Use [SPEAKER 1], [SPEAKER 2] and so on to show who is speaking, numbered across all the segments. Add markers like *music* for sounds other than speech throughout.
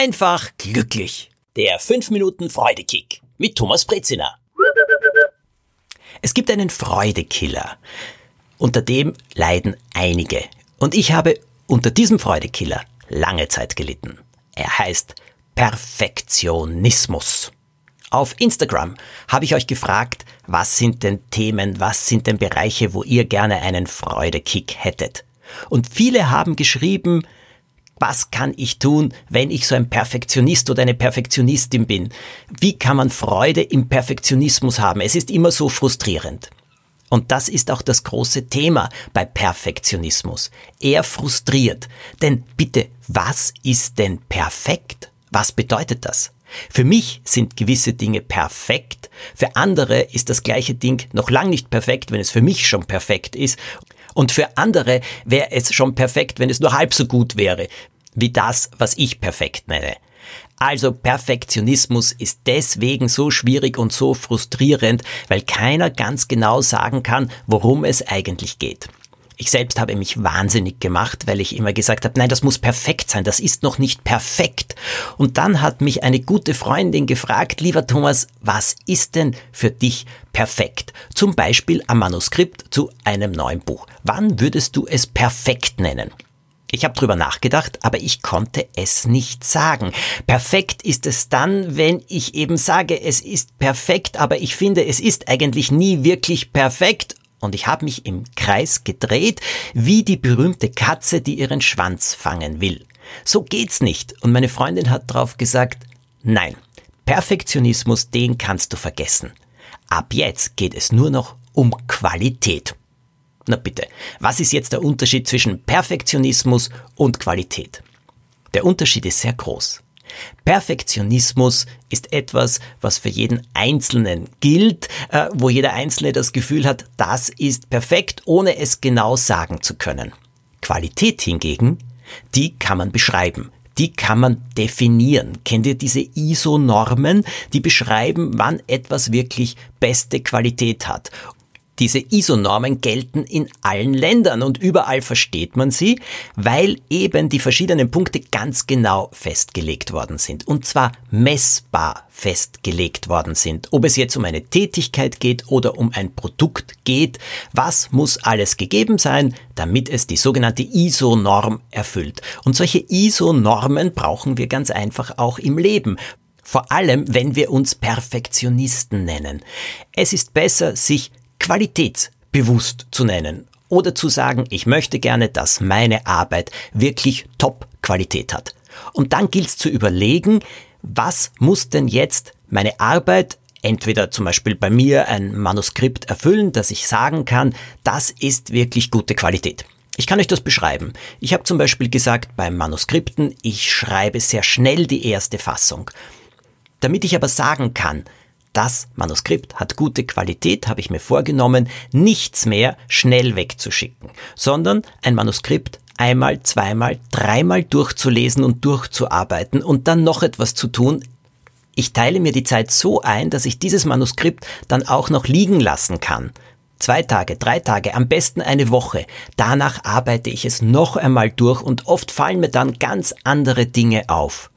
[SPEAKER 1] einfach glücklich. Der 5 Minuten Freudekick mit Thomas Brezina. Es gibt einen Freudekiller. Unter dem leiden einige. Und ich habe unter diesem Freudekiller lange Zeit gelitten. Er heißt Perfektionismus. Auf Instagram habe ich euch gefragt, was sind denn Themen, was sind denn Bereiche, wo ihr gerne einen Freudekick hättet. Und viele haben geschrieben, was kann ich tun, wenn ich so ein Perfektionist oder eine Perfektionistin bin? Wie kann man Freude im Perfektionismus haben? Es ist immer so frustrierend. Und das ist auch das große Thema bei Perfektionismus. Er frustriert. Denn bitte, was ist denn perfekt? Was bedeutet das? Für mich sind gewisse Dinge perfekt, für andere ist das gleiche Ding noch lang nicht perfekt, wenn es für mich schon perfekt ist. Und für andere wäre es schon perfekt, wenn es nur halb so gut wäre, wie das, was ich perfekt nenne. Also Perfektionismus ist deswegen so schwierig und so frustrierend, weil keiner ganz genau sagen kann, worum es eigentlich geht. Ich selbst habe mich wahnsinnig gemacht, weil ich immer gesagt habe, nein, das muss perfekt sein, das ist noch nicht perfekt. Und dann hat mich eine gute Freundin gefragt, lieber Thomas, was ist denn für dich perfekt? Zum Beispiel am Manuskript zu einem neuen Buch. Wann würdest du es perfekt nennen? Ich habe drüber nachgedacht, aber ich konnte es nicht sagen. Perfekt ist es dann, wenn ich eben sage, es ist perfekt, aber ich finde, es ist eigentlich nie wirklich perfekt und ich habe mich im Kreis gedreht, wie die berühmte Katze, die ihren Schwanz fangen will. So geht's nicht. Und meine Freundin hat darauf gesagt, nein, Perfektionismus, den kannst du vergessen. Ab jetzt geht es nur noch um Qualität. Na bitte, was ist jetzt der Unterschied zwischen Perfektionismus und Qualität? Der Unterschied ist sehr groß. Perfektionismus ist etwas, was für jeden Einzelnen gilt, äh, wo jeder Einzelne das Gefühl hat, das ist perfekt, ohne es genau sagen zu können. Qualität hingegen, die kann man beschreiben. Die kann man definieren. Kennt ihr diese ISO-Normen, die beschreiben, wann etwas wirklich beste Qualität hat? Diese ISO-Normen gelten in allen Ländern und überall versteht man sie, weil eben die verschiedenen Punkte ganz genau festgelegt worden sind. Und zwar messbar festgelegt worden sind. Ob es jetzt um eine Tätigkeit geht oder um ein Produkt geht, was muss alles gegeben sein, damit es die sogenannte ISO-Norm erfüllt. Und solche ISO-Normen brauchen wir ganz einfach auch im Leben. Vor allem, wenn wir uns Perfektionisten nennen. Es ist besser, sich qualitätsbewusst zu nennen oder zu sagen, ich möchte gerne, dass meine Arbeit wirklich Top-Qualität hat. Und dann gilt es zu überlegen, was muss denn jetzt meine Arbeit entweder zum Beispiel bei mir ein Manuskript erfüllen, dass ich sagen kann, das ist wirklich gute Qualität. Ich kann euch das beschreiben. Ich habe zum Beispiel gesagt, beim Manuskripten, ich schreibe sehr schnell die erste Fassung. Damit ich aber sagen kann, das Manuskript hat gute Qualität, habe ich mir vorgenommen, nichts mehr schnell wegzuschicken, sondern ein Manuskript einmal, zweimal, dreimal durchzulesen und durchzuarbeiten und dann noch etwas zu tun. Ich teile mir die Zeit so ein, dass ich dieses Manuskript dann auch noch liegen lassen kann. Zwei Tage, drei Tage, am besten eine Woche. Danach arbeite ich es noch einmal durch und oft fallen mir dann ganz andere Dinge auf.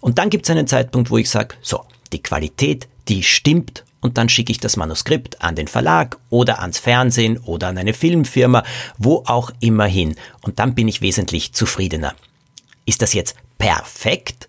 [SPEAKER 1] Und dann gibt es einen Zeitpunkt, wo ich sage, so, die Qualität die stimmt und dann schicke ich das Manuskript an den Verlag oder ans Fernsehen oder an eine Filmfirma, wo auch immer hin. Und dann bin ich wesentlich zufriedener. Ist das jetzt perfekt?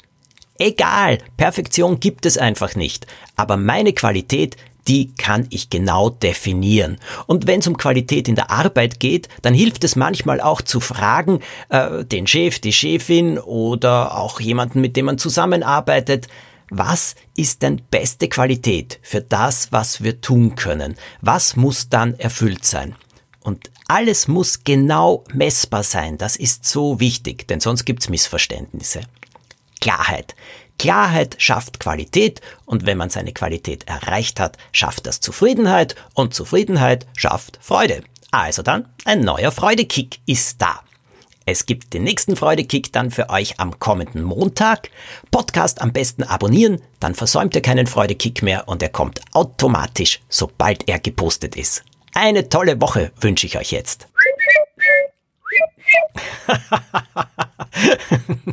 [SPEAKER 1] Egal, Perfektion gibt es einfach nicht. Aber meine Qualität, die kann ich genau definieren. Und wenn es um Qualität in der Arbeit geht, dann hilft es manchmal auch zu fragen, äh, den Chef, die Chefin oder auch jemanden, mit dem man zusammenarbeitet, was ist denn beste Qualität für das, was wir tun können? Was muss dann erfüllt sein? Und alles muss genau messbar sein. Das ist so wichtig, denn sonst gibt's Missverständnisse. Klarheit. Klarheit schafft Qualität und wenn man seine Qualität erreicht hat, schafft das Zufriedenheit und Zufriedenheit schafft Freude. Also dann, ein neuer Freudekick ist da. Es gibt den nächsten Freudekick dann für euch am kommenden Montag. Podcast am besten abonnieren, dann versäumt ihr keinen Freudekick mehr und er kommt automatisch, sobald er gepostet ist. Eine tolle Woche wünsche ich euch jetzt. *laughs*